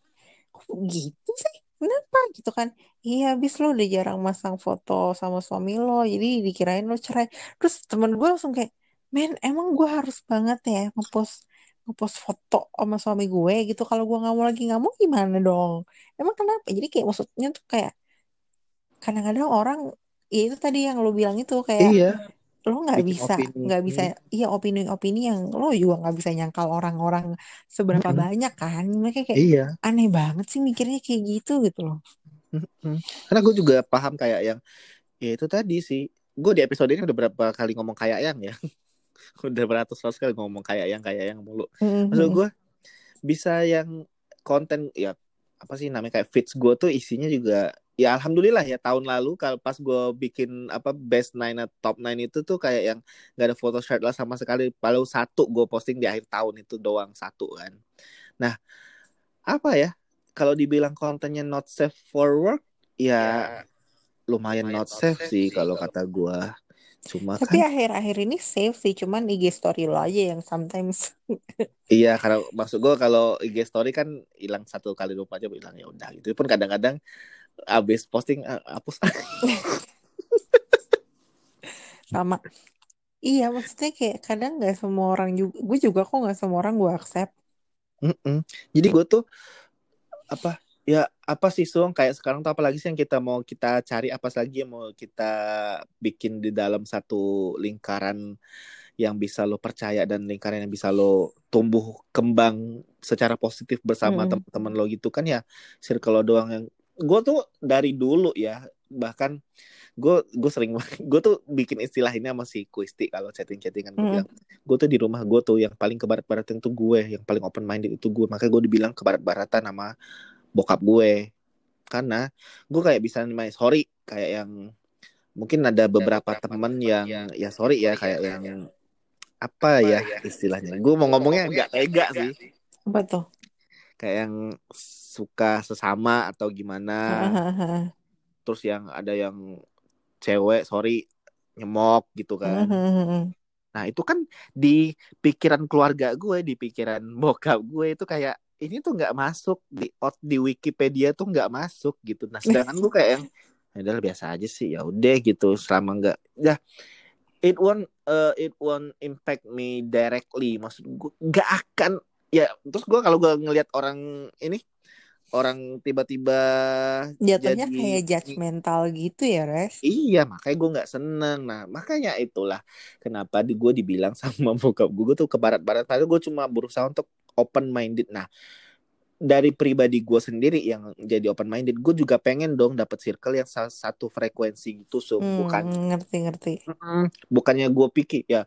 gitu sih? Kenapa? Gitu kan. Iya habis lo udah jarang masang foto sama suami lo jadi dikirain lo cerai. Terus temen gue langsung kayak men emang gue harus banget ya ngepost ngepost foto sama suami gue gitu? Kalau gue nggak mau lagi nggak mau gimana dong? Emang kenapa? Jadi kayak maksudnya tuh kayak kadang-kadang orang ya itu tadi yang lo bilang itu kayak iya lo nggak bisa nggak bisa iya opini-opini yang lo juga nggak bisa nyangkal orang-orang seberapa mm-hmm. banyak kan mereka kayak iya. aneh banget sih mikirnya kayak gitu gitu loh mm-hmm. karena gue juga paham kayak yang ya itu tadi sih gue di episode ini udah berapa kali ngomong kayak yang ya udah beratus ratus kali ngomong kayak yang kayak yang mulu mm-hmm. maksud gue bisa yang konten ya apa sih namanya kayak fits gue tuh isinya juga ya alhamdulillah ya tahun lalu kalau pas gue bikin apa best nine top nine itu tuh kayak yang nggak ada foto shirt lah sama sekali paling satu gue posting di akhir tahun itu doang satu kan nah apa ya kalau dibilang kontennya not safe for work ya, ya lumayan, lumayan not safe, safe sih kalau kata gue Cuma Tapi kan akhir-akhir ini safe sih, cuman IG story lo aja yang sometimes. iya, karena maksud gue kalau IG story kan hilang satu kali lupa aja bilang ya udah gitu. Pun kadang-kadang abis posting uh, hapus. Sama. Iya, maksudnya kayak kadang nggak semua orang juga, gue juga kok nggak semua orang gue accept. Mm -mm. Jadi gue tuh apa ya apa sih Sung kayak sekarang tuh apalagi sih yang kita mau kita cari apa lagi yang mau kita bikin di dalam satu lingkaran yang bisa lo percaya dan lingkaran yang bisa lo tumbuh kembang secara positif bersama hmm. teman-teman lo gitu kan ya circle lo doang yang gue tuh dari dulu ya bahkan gue gue sering gue tuh bikin istilah ini sama si Kuisti kalau chatting chattingan gue mm. bilang gue tuh di rumah gue tuh yang paling kebarat baratan itu gue yang paling open minded itu gue. Makanya gue dibilang kebarat baratan sama bokap gue. Karena gue kayak bisa main sorry kayak yang mungkin ada beberapa temen yang, yang ya sorry ya kayak yang, yang apa ya, ya? istilahnya. Gue mau ngomongnya nggak tega sih. Apa tuh kayak yang suka sesama atau gimana. Terus yang ada yang cewek sorry nyemok gitu kan. Nah itu kan di pikiran keluarga gue di pikiran bokap gue itu kayak ini tuh nggak masuk di di Wikipedia tuh nggak masuk gitu. Nah sedangkan gue kayak yang adalah ya biasa aja sih ya udah gitu selama nggak ya it won't uh, it won't impact me directly. Maksud gue nggak akan ya terus gue kalau gue ngelihat orang ini orang tiba-tiba jatuhnya jadi, kayak judgmental gitu ya res? Iya makanya gue nggak seneng. Nah makanya itulah kenapa di gue dibilang sama bokap gue tuh ke barat-barat. Padahal gue cuma berusaha untuk open minded nah dari pribadi gue sendiri yang jadi open minded gue juga pengen dong dapat circle yang satu frekuensi gitu so hmm, bukan ngerti ngerti. Bukannya gue pikir ya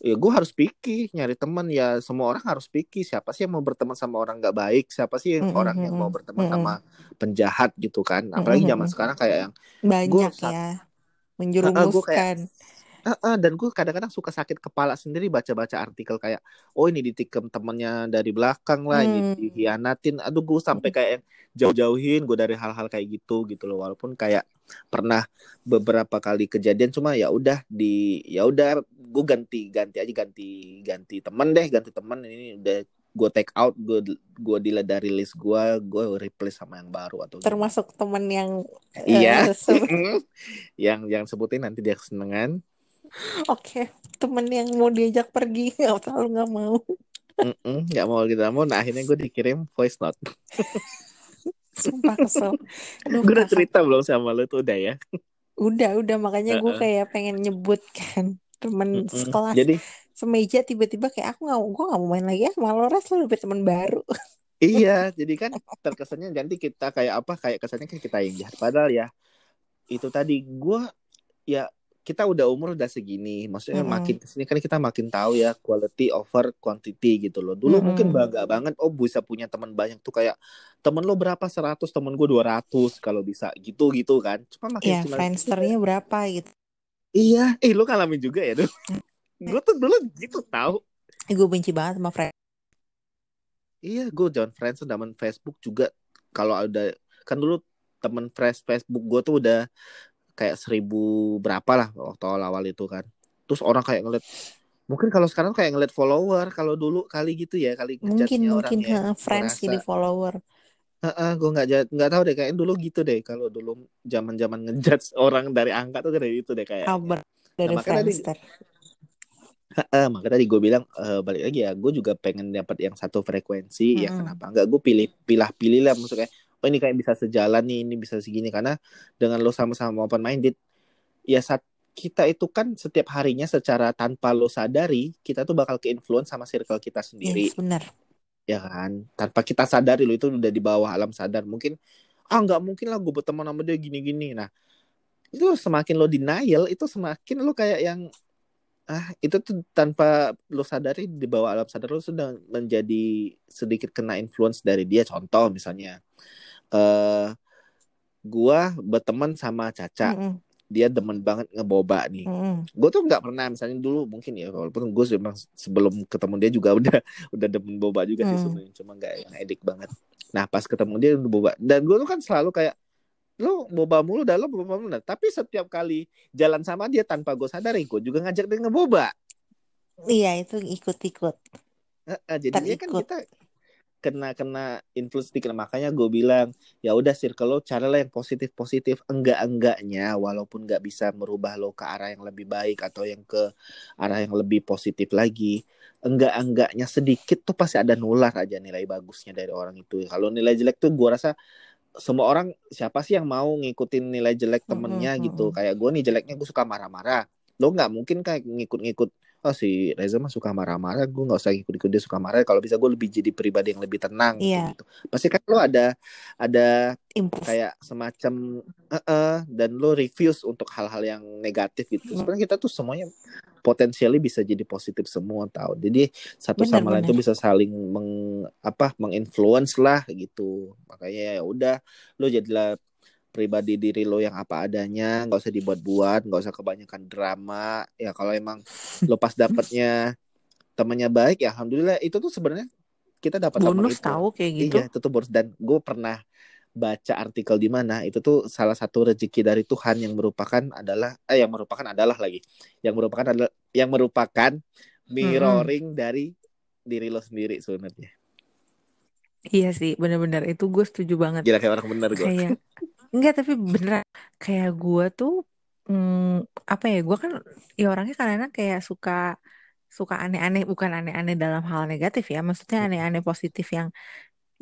ya gue harus pikir nyari teman ya semua orang harus pikir siapa sih yang mau berteman sama orang nggak baik siapa sih yang mm -hmm. orang yang mau berteman mm -hmm. sama penjahat gitu kan apalagi zaman mm -hmm. sekarang kayak yang banyak gua, ya menjerumuskan Uh, uh, dan gue kadang-kadang suka sakit kepala sendiri baca-baca artikel kayak oh ini ditikam temennya dari belakang lah ini Hmm. dihianatin. Aduh gue sampai kayak jauh-jauhin gue dari hal-hal kayak gitu gitu loh. Walaupun kayak pernah beberapa kali kejadian cuma ya udah di ya udah gue ganti ganti aja ganti ganti temen deh ganti temen. Ini udah gue take out gue gue delete dari list gue gue replace sama yang baru atau. Termasuk temen yang iya. eh, yang yang sebutin nanti dia kesenangan Oke, temen yang mau diajak pergi nggak tahu nggak mau. Nggak mau gitu. Mau nah akhirnya gue dikirim voice note. Sumpah kesel. Aduh, gue udah cerita belum sama lo tuh udah ya? Udah, udah. Makanya gue kayak pengen nyebut kan temen Mm-mm. sekelas. Jadi? Semeja tiba-tiba kayak aku nggak gue nggak mau main lagi. Ya malah res lo dapet temen baru. iya jadi kan terkesannya nanti kita kayak apa? Kayak kesannya kan kita yang jahat. Padahal ya itu tadi gue ya kita udah umur udah segini maksudnya Mm-mm. makin ke sini kan kita makin tahu ya quality over quantity gitu loh dulu mungkin Mm-mm. bangga banget oh bisa punya teman banyak tuh kayak temen lo berapa 100 temen gue 200 kalau bisa gitu gitu kan cuma makin semakin Friendsternya berapa gitu. iya eh lo ngalamin juga ya dulu gue tuh dulu gitu tahu Gue benci banget sama friend. Iya, gue John Friends teman Facebook juga kalau ada kan dulu temen fresh Facebook gue tuh udah kayak seribu berapa lah waktu awal-awal itu kan. Terus orang kayak ngeliat mungkin kalau sekarang kayak ngeliat follower kalau dulu kali gitu ya kali Mungkin orang mungkin ya. friends jadi follower. Heeh, gue nggak nggak tahu deh kayaknya dulu gitu deh kalau dulu zaman-zaman ngejudge orang dari angka tuh kayak gitu deh kayaknya. Kabar dari Nah, makanya tadi Friendster. Heeh, makanya tadi gue bilang eh, balik lagi ya gue juga pengen dapat yang satu frekuensi ya Mm-mm. kenapa enggak gue pilih pilah pilih lah maksudnya oh ini kayak bisa sejalan nih ini bisa segini. Karena dengan lo sama-sama open minded ya saat kita itu kan setiap harinya secara tanpa lo sadari kita tuh bakal ke influence sama circle kita sendiri. Yes, benar. ya kan? Tanpa kita sadari lo itu udah di bawah alam sadar. Mungkin ah nggak mungkin lah gue berteman sama dia gini-gini. Nah itu semakin lo denial itu semakin lo kayak yang ah itu tuh tanpa lo sadari di bawah alam sadar lo sudah menjadi sedikit kena influence dari dia. Contoh misalnya eh gua berteman sama Caca Mm-mm. dia demen banget ngeboba nih Mm-mm. gue tuh nggak pernah misalnya dulu mungkin ya walaupun gue memang sebelum ketemu dia juga udah udah demen boba juga sih Hmm. sebenarnya cuma nggak yang edik banget nah pas ketemu dia udah boba dan gue tuh kan selalu kayak lo boba mulu dah lo boba mulu dah. tapi setiap kali jalan sama dia tanpa gue sadari gue juga ngajak dia ngeboba Iya, itu ikut-ikut. Heeh, jadinya kan kita kena kena influence dikit makanya gue bilang ya udah circle lo carilah yang positif positif enggak enggaknya walaupun nggak bisa merubah lo ke arah yang lebih baik atau yang ke arah yang lebih positif lagi enggak enggaknya sedikit tuh pasti ada nular aja nilai bagusnya dari orang itu. Kalau nilai jelek tuh gue rasa semua orang siapa sih yang mau ngikutin nilai jelek temennya Mm-mm, gitu? mm-mm. kayak gue nih jeleknya gue suka marah-marah. Lo nggak mungkin kayak ngikut-ngikut oh si Reza mah suka marah-marah. Gue nggak usah ikut-ikut dia suka marah. Kalau bisa gue lebih jadi pribadi yang lebih tenang Iya. gitu. Pasti kan lo ada ada kayak semacam "Eh-eh," dan lo refuse untuk hal-hal yang negatif gitu. Mm. sebenarnya kita tuh semuanya potensialnya bisa jadi positif semua tau. Jadi satu Benar, sama lain benar. tuh bisa saling meng apa menginfluence lah gitu. Makanya ya udah lo jadilah pribadi diri lo yang apa adanya nggak usah dibuat-buat nggak usah kebanyakan drama. Ya kalau emang lo pas dapetnya temennya baik ya alhamdulillah. Itu tuh sebenarnya kita dapat Bonus tahu kayak gitu. iya itu tuh bonus. Dan gue pernah baca artikel di mana itu tuh salah satu rezeki dari Tuhan yang merupakan adalah eh yang merupakan adalah lagi yang merupakan adalah yang merupakan mirroring dari diri lo sendiri sebenarnya. Iya sih, benar-benar itu gue setuju banget. gila kayak orang bener gue Kayak enggak tapi beneran kayak gue tuh hmm, apa ya? Gue kan ya orangnya kadang-kadang kayak suka suka aneh-aneh bukan aneh-aneh dalam hal negatif ya, maksudnya aneh-aneh positif yang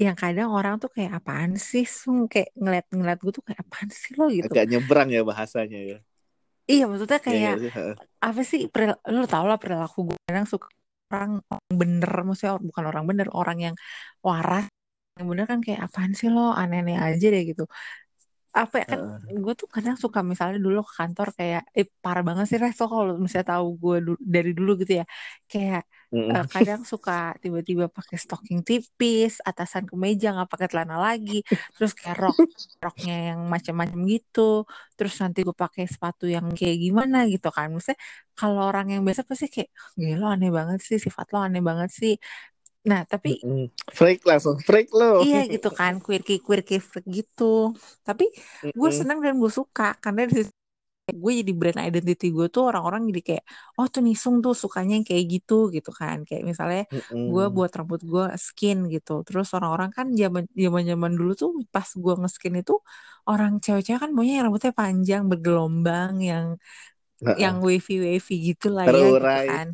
yang kadang orang tuh kayak apaan sih, Sung? kayak ngeliat-ngeliat gue tuh kayak apaan sih lo gitu. agak nyebrang ya bahasanya ya Iya, maksudnya Iya kayak sih? Heeh. apa sih peril- lu tau lah perilaku gue kadang suka orang bener maksudnya bukan orang bener orang yang waras yang bener kan kayak apaan sih lo aneh-aneh aja deh gitu apa ya kan Heeh. gue tuh kadang suka misalnya dulu ke kantor kayak eh parah banget sih Resto kalau misalnya tahu gue du- dari dulu gitu ya kayak Mm-mm. eh, kadang suka tiba-tiba pakai stocking tipis, atasan kemeja nggak pakai celana lagi, terus kayak rok roknya yang macam-macam gitu, terus nanti gue pakai sepatu yang kayak gimana gitu kan. Maksudnya kalau orang yang biasa pasti kayak, gila aneh banget sih, sifat lo aneh banget sih. Nah, tapi Mm-mm. freak langsung freak lo iya gitu kan, quirky quirky freak gitu. Tapi gue senang dan gue suka karena di gue jadi brand identity gue tuh orang-orang jadi kayak oh tuh Nisung tuh sukanya yang kayak gitu gitu kan kayak misalnya gue Mm-mm. buat rambut gue skin gitu terus orang-orang kan zaman zaman zaman dulu tuh pas gue nge-skin itu orang cewek-cewek kan maunya yang rambutnya panjang bergelombang yang Heeh. yang wavy wavy gitu lah ya gitu kan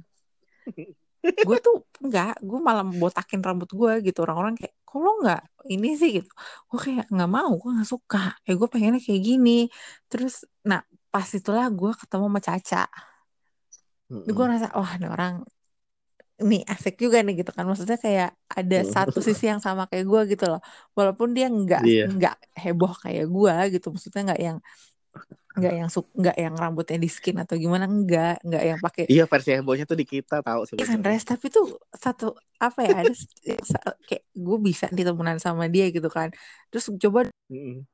gue tuh enggak gue malah botakin rambut gue gitu. Orang-orang kayak kok lo nggak ini sih? Gitu. Gue kayak nggak mau gue nggak suka. Eh gue pengennya kayak gini. Terus nah pas itulah gue ketemu sama Caca. Gue Mm-mm. ngerasa wah ini orang nih asik juga nih gitu kan. Maksudnya kayak ada Mm. satu sisi yang sama kayak gue gitu loh. Walaupun dia nggak Iya. nggak heboh kayak gue gitu. Maksudnya nggak yang nggak yang suk nggak yang rambutnya di skin atau gimana nggak nggak yang pakai Iya versi hebohnya tuh di kita tahu Iya kan sebenarnya. Res, tapi tuh satu apa ya ada kayak gue bisa nih temenan sama dia gitu kan. Terus coba Mm-mm.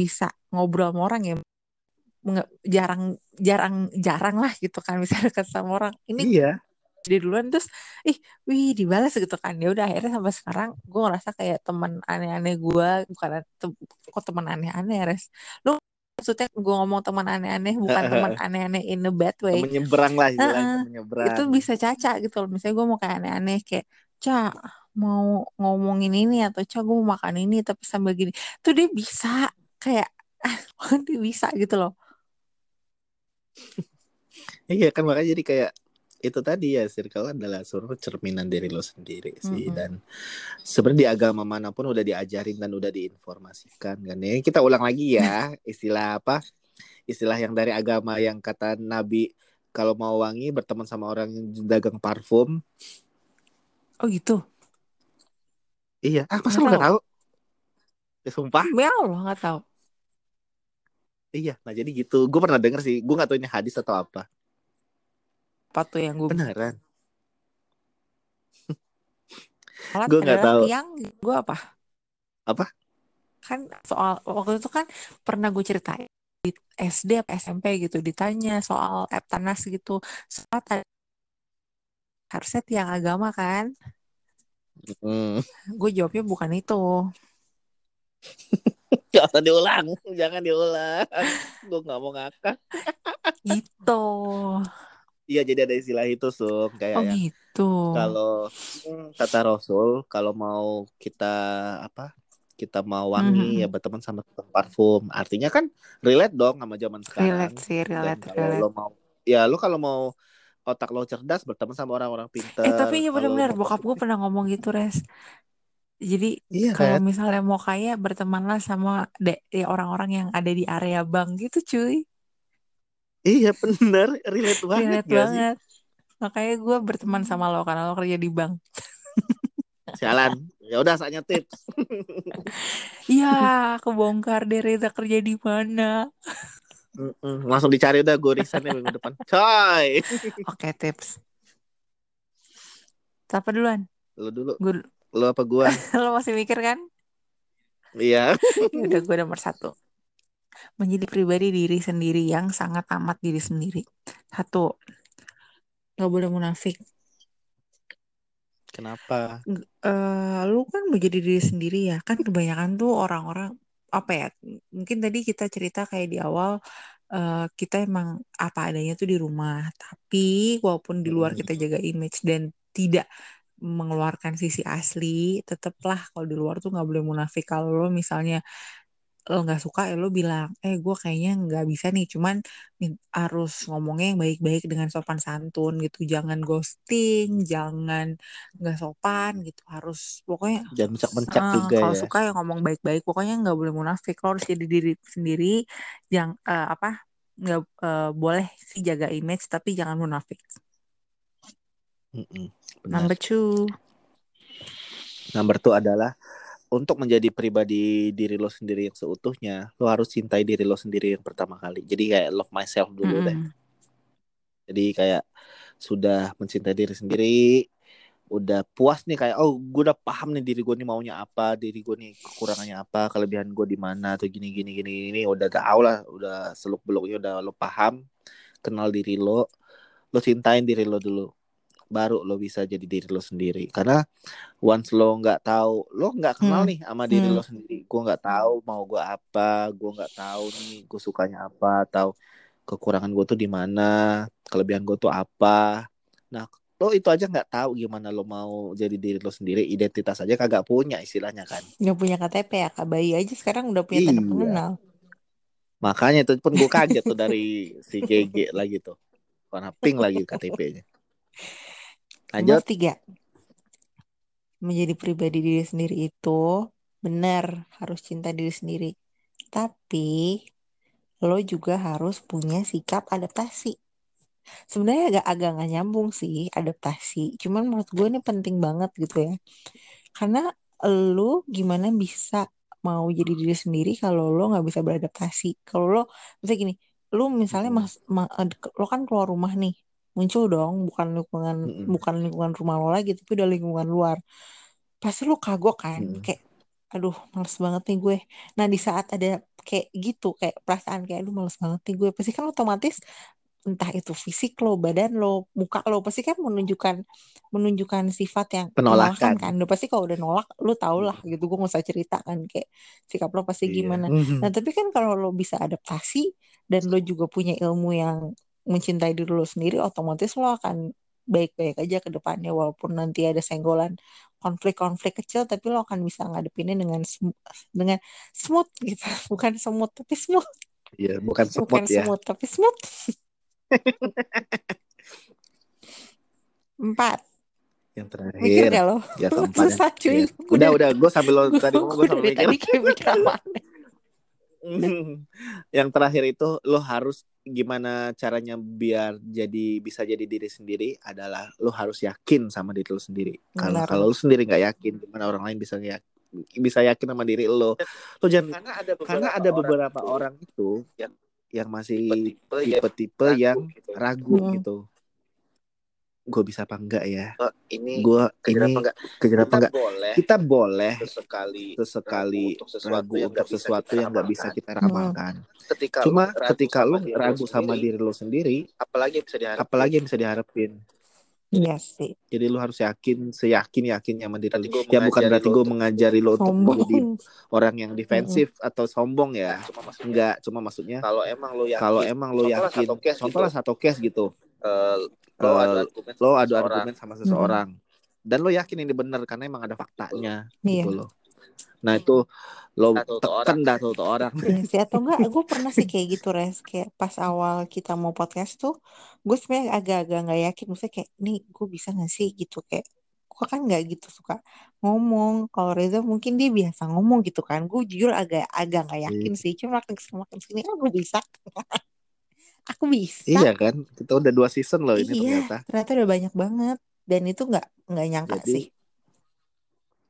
bisa ngobrol sama orang ya nggak jarang jarang jarang lah gitu kan bisa dekat sama orang. Ini Iya. dia duluan terus ih wih dibalas gitu kan. Ya udah akhirnya sampai sekarang gue ngerasa kayak teman aneh-aneh gue bukan tem- kok teman aneh-aneh Res. Lu maksudnya gue ngomong teman aneh-aneh bukan teman aneh-aneh in a bad way. Temen nyebrang lah Heeh. temen nyebrang. itu bisa caca gitu loh misalnya gue mau kayak aneh-aneh kayak Ca mau ngomongin ini atau Ca gue mau makan ini tapi sambil gini tuh dia bisa kayak dia bisa gitu loh Iya kan makanya jadi kayak itu tadi ya circle adalah suruh cerminan diri lo sendiri sih. Mm-mm. dan sebenarnya di agama mana pun udah diajarin dan udah diinformasikan kan ya. Kita ulang lagi ya istilah apa? Istilah yang dari agama yang kata Nabi kalau mau wangi berteman sama orang yang dagang parfum. Oh gitu? Iya. Ah masa Nggak lo nggak tahu. tahu? Ya, sumpah. Ya Allah nggak tahu. Iya. Nah jadi gitu. Gue pernah denger sih. Gue nggak tahu ini hadis atau apa apa tuh yang gue beneran? Sholat Gue nggak tahu. tiang gue apa? Apa? kan soal waktu itu kan pernah gue ceritain di SD apa SMP gitu ditanya soal eptanas gitu. Sholat ada- harusnya tiang agama kan? Hmm. gue jawabnya bukan itu. Gak usah diulang jangan diulang. Gue nggak mau ngakak. Gitu iya jadi ada istilah itu sum kayak oh yang gitu. Kalau hmm, kata Rasul kalau mau kita apa kita mau wangi Mhm. ya berteman sama parfum. Artinya kan relate dong sama zaman sekarang. Relate sih dan relate kalau relate. lo mau ya lo kalau mau otak lo cerdas berteman sama orang-orang pinter. Eh tapi iya Kalau mau bokap gue pernah ngomong gitu res. Jadi iya kalau kan? misalnya mau kaya bertemanlah sama de- ya orang-orang yang ada di area bank gitu cuy iya bener. Relate banget relate gak sih? banget. Makanya gue berteman sama lo karena lo kerja di bank. Jalan ya udah saatnya tips. Iya, kebongkar deh Reza kerja di mana. Langsung dicari udah gue resign minggu depan. Coy. Oke, tips. Siapa duluan? lo dulu. Gue lo apa gua? Lo masih mikir kan? iya. Ya udah gue nomor satu. Menjadi pribadi diri sendiri yang sangat amat diri sendiri. Satu, gak boleh munafik. kenapa G- eh, lu kan menjadi diri sendiri ya. Kan kebanyakan tuh orang-orang apa ya? Mungkin tadi kita cerita kayak di awal eh, kita emang apa adanya tuh di rumah. Tapi walaupun di luar Mm. kita jaga image dan tidak mengeluarkan sisi asli, tetaplah kalau di luar tuh nggak boleh munafik. Kalau lo misalnya lo nggak suka ya lo bilang, eh gue kayaknya nggak bisa nih, cuman harus ngomongnya yang baik-baik dengan sopan santun gitu, jangan ghosting, jangan nggak sopan gitu, harus pokoknya jangan mencak-mencak eh, juga kalau ya suka ya ngomong baik-baik, pokoknya nggak boleh munafik, lo harus jadi diri sendiri, yang eh, apa nggak eh, boleh sih jaga image tapi jangan munafik. Mm-mm. benar Number two, Number two adalah untuk menjadi pribadi diri lo sendiri yang seutuhnya, lo harus cintai diri lo sendiri yang pertama kali. Jadi kayak love myself dulu deh. Mm-mm. Jadi kayak sudah mencintai diri sendiri udah puas nih kayak oh gue udah paham nih diri gue nih maunya apa diri gue nih kekurangannya apa kelebihan gue di mana atau gini gini gini ini udah tau lah udah seluk beluknya udah lo paham kenal diri lo lo cintain diri lo dulu baru lo bisa jadi diri lo sendiri. Karena once lo nggak tahu lo nggak kenal Hmm. nih sama diri Hmm. lo sendiri. Gue nggak tahu mau gue apa gue nggak tahu nih gue sukanya apa atau kekurangan gue tuh di mana kelebihan gue tuh apa. Nah lo itu aja nggak tahu gimana lo mau jadi diri lo sendiri. Identitas aja kagak punya istilahnya kan. Nggak punya KTP ya kak bayi aja sekarang udah punya tanda Iya. pengenal makanya itu pun gue kaget tuh dari si GG lagi tuh. Warna pink lagi KTP-nya lanjut. Tiga. Menjadi pribadi diri sendiri itu benar harus cinta diri sendiri. Tapi lo juga harus punya sikap adaptasi. Sebenarnya agak agak nggak nyambung sih adaptasi. Cuman menurut gue ini penting banget gitu ya. Karena lo gimana bisa mau jadi diri sendiri kalau lo nggak bisa beradaptasi? Kalau lo misalnya gini lo misalnya Mm-mm. mas ma- eh, lo kan keluar rumah nih muncul dong bukan lingkungan Mm-mm. bukan lingkungan rumah lo lagi tapi udah lingkungan luar. Pasti lo kagok kan Mm-mm. kayak aduh males banget nih gue. Nah di saat ada kayak gitu kayak perasaan kayak aduh males banget nih gue. Pasti kan otomatis entah itu fisik lo badan lo muka lo pasti kan menunjukkan menunjukkan sifat yang penolakan. penolakan kan. Udah pasti kalau udah nolak lo tau lah gitu gue nggak usah cerita kan kayak sikap lo pasti iya. gimana. Nah tapi kan kalau lo bisa adaptasi dan lo juga punya ilmu yang mencintai diri lo sendiri otomatis lo akan baik-baik aja ke depannya walaupun nanti ada senggolan konflik-konflik kecil tapi lo akan bisa ngadepinnya dengan dengan smooth gitu. Bukan semut tapi smooth. Iya bukan bukan semut ya. semut tapi smooth. Empat. Yang mikir terakhir gak lo? Ya keempat ya. susah cuy. Iya. udah udah gue sambil lo tadi gue sambil mikir. tadi kayak mikir yang terakhir itu lo harus gimana caranya biar jadi bisa jadi diri sendiri adalah lo harus yakin sama diri lo sendiri kalau kalau lo sendiri nggak yakin gimana orang lain bisa ya bisa yakin sama diri lo lo jangan karena ada beberapa, karena ada beberapa orang, orang itu yang yang masih tipe-tipe yang ragu yang gitu. ragu Hmm. gitu gue bisa apa enggak ya? Oh, ini gue kejar ini apa enggak? kejar apa Kita enggak? boleh kita boleh sesekali sesekali ragu untuk sesuatu yang nggak bisa kita ramalkan. kita ramalkan. Ketika cuma lu ragu ketika sama lu diri lu ragu sama sendiri, diri lo sendiri apalagi yang bisa diharapkan. apalagi yang bisa diharapin. Iya sih. Jadi lu harus yakin seyakin yakinnya sama diri Berarti lu gua ya bukan berarti lu gue untuk mengajari lo untuk menjadi orang yang defensif atau sombong ya? Cuma enggak cuma maksudnya kalau emang lu yakin. kalau emang lo contohlah yakin satu case contohlah gitu, satu case gitu. Eh, lo Eh, adu argumen lo sama adu seseorang, argumen sama seseorang. Dan lo yakin ini benar karena emang ada faktanya iya. gitu loh. Nah itu lo tekan dah tuh tuh orang. Iya sih atau enggak gue pernah sih kayak gitu res. Kayak pas awal kita mau podcast tuh gue sebenarnya agak-agak nggak yakin. Maksudnya kayak nih gue bisa nggak sih? Gitu kayak gue kan nggak gitu suka ngomong. Kalau Reza mungkin dia biasa ngomong gitu kan. Gue jujur agak agak nggak yakin sih. Cuma makin ke sini makin ke sini kan gue bisa aku bisa. Iya kan? Kita udah dua season loh ini iya ternyata. ternyata udah banyak banget. Dan itu nggak nggak nyangka Jadi, sih.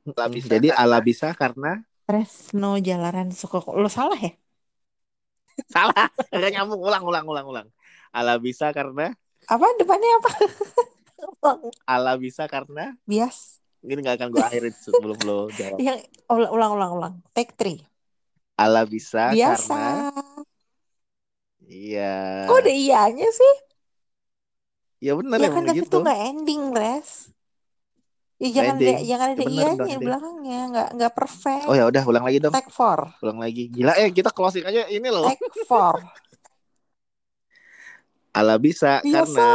Mm, bisa jadi karena- ala bisa karena Resno jalanan suka lo salah ya? Salah. Agak nyambung. Ulang ulang ulang ulang. Ala bisa karena apa? Depannya apa? Ala bisa karena bias. Ini nggak akan gue akhirin sebelum lo jawab. Yang ulang ulang ulang ulang. Take three. Ala bisa biasa. karena Iya. Kok ada ianya sih? Ya benar ya kan tapi gitu. itu nggak ending, Res. Ya jangan ending. ada, jangan ada ya, ianya di belakangnya, nggak nggak perfect. Oh ya udah ulang lagi dong. Take four. Ulang lagi. Gila eh kita closing aja ini loh. Take four. Ala bisa Biasa. karena